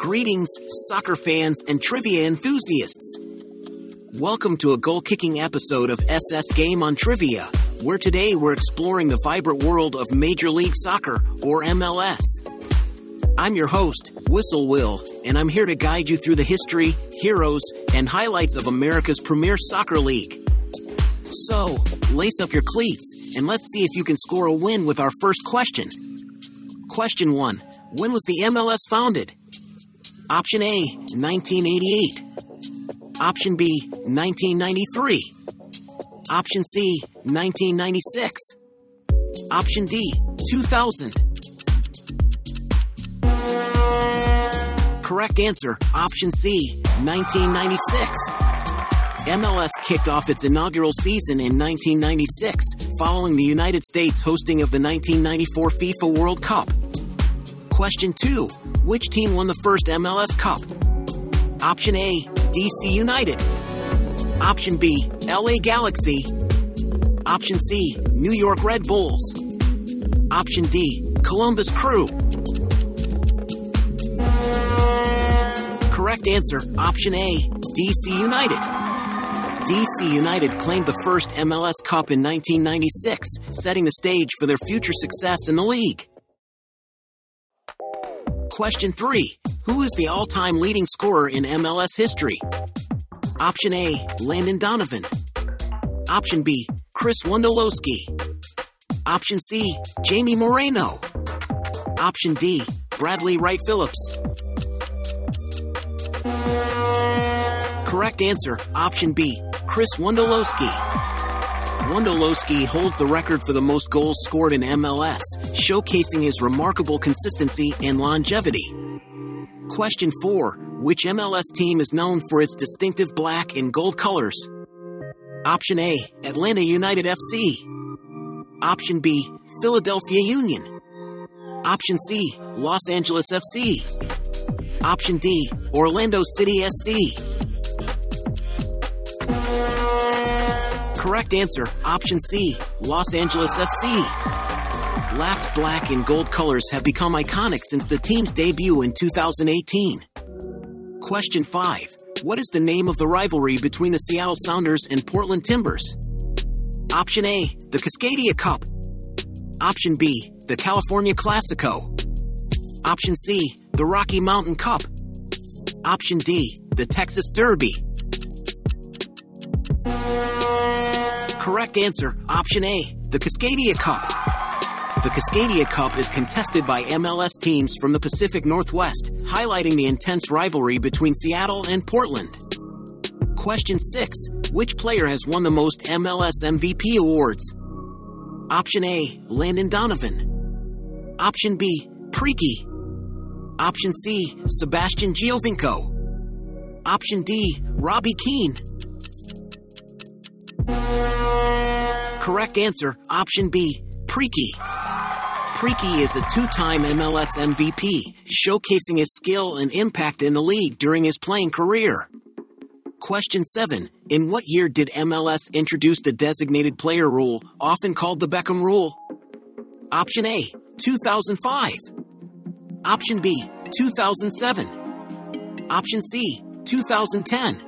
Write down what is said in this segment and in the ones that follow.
Greetings, soccer fans and trivia enthusiasts. Welcome to a goal kicking episode of SS Game on Trivia, where today we're exploring the vibrant world of Major League Soccer, or MLS. I'm your host, Whistle Will, and I'm here to guide you through the history, heroes, and highlights of America's premier soccer league. So, lace up your cleats, and let's see if you can score a win with our first question. Question 1 When was the MLS founded? Option A, 1988. Option B, 1993. Option C, 1996. Option D, 2000. Correct answer, option C, 1996. MLS kicked off its inaugural season in 1996, following the United States hosting of the 1994 FIFA World Cup. Question 2. Which team won the first MLS Cup? Option A, DC United. Option B, LA Galaxy. Option C, New York Red Bulls. Option D, Columbus Crew. Correct answer, option A, DC United. DC United claimed the first MLS Cup in 1996, setting the stage for their future success in the league. Question 3. Who is the all time leading scorer in MLS history? Option A, Landon Donovan. Option B, Chris Wondolowski. Option C, Jamie Moreno. Option D, Bradley Wright Phillips. Correct answer, option B, Chris Wondolowski. Wondolowski holds the record for the most goals scored in MLS, showcasing his remarkable consistency and longevity. Question 4. Which MLS team is known for its distinctive black and gold colors? Option A, Atlanta United FC. Option B, Philadelphia Union. Option C, Los Angeles FC. Option D, Orlando City SC. Correct answer, option C, Los Angeles FC. LAFC's black and gold colors have become iconic since the team's debut in 2018. Question 5. What is the name of the rivalry between the Seattle Sounders and Portland Timbers? Option A, the Cascadia Cup. Option B, the California Classico. Option C, the Rocky Mountain Cup. Option D, the Texas Derby. Correct answer, option A, the Cascadia Cup. The Cascadia Cup is contested by MLS teams from the Pacific Northwest, highlighting the intense rivalry between Seattle and Portland. Question 6. Which player has won the most MLS MVP awards? Option A, Landon Donovan. Option B, Preki. Option C, Sebastian Giovinco. Option D, Robbie Keane. Correct answer, option B, Preki. Preki is a two time MLS MVP, showcasing his skill and impact in the league during his playing career. Question 7. In what year did MLS introduce the designated player rule, often called the Beckham Rule? Option A, 2005. Option B, 2007. Option C, 2010.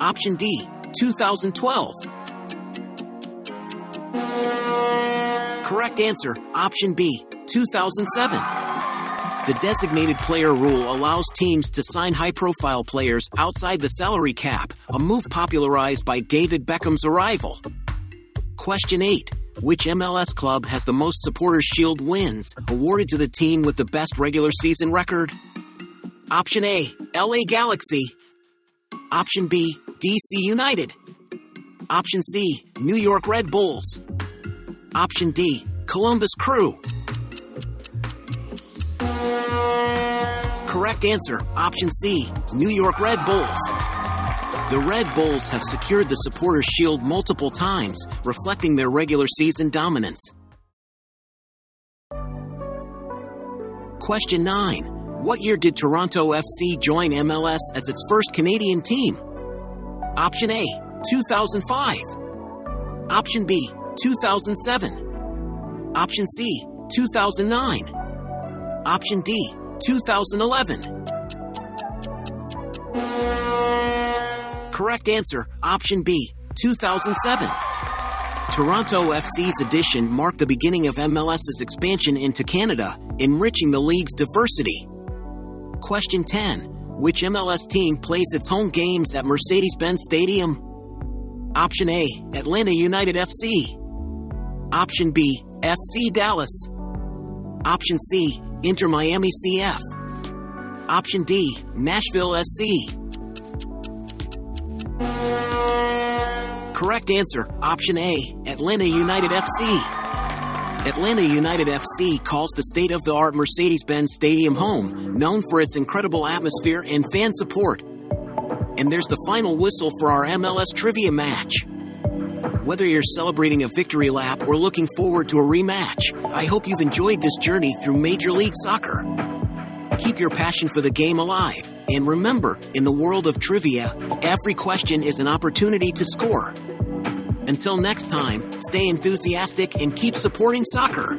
Option D, 2012. Correct answer, option B, 2007. The designated player rule allows teams to sign high profile players outside the salary cap, a move popularized by David Beckham's arrival. Question 8. Which MLS club has the most Supporters Shield wins, awarded to the team with the best regular season record? Option A, LA Galaxy. Option B, DC United. Option C, New York Red Bulls. Option D, Columbus Crew. Correct answer, option C, New York Red Bulls. The Red Bulls have secured the Supporters Shield multiple times, reflecting their regular season dominance. Question 9. What year did Toronto FC join MLS as its first Canadian team? Option A, 2005. Option B, 2007. Option C, 2009. Option D, 2011. Correct answer, option B, 2007. Toronto FC's addition marked the beginning of MLS's expansion into Canada, enriching the league's diversity. Question 10 Which MLS team plays its home games at Mercedes Benz Stadium? Option A Atlanta United FC. Option B FC Dallas. Option C, Inter Miami CF. Option D, Nashville SC. Correct answer, option A, Atlanta United FC. Atlanta United FC calls the state of the art Mercedes Benz Stadium home, known for its incredible atmosphere and fan support. And there's the final whistle for our MLS trivia match. Whether you're celebrating a victory lap or looking forward to a rematch, I hope you've enjoyed this journey through Major League Soccer. Keep your passion for the game alive, and remember, in the world of trivia, every question is an opportunity to score. Until next time, stay enthusiastic and keep supporting soccer.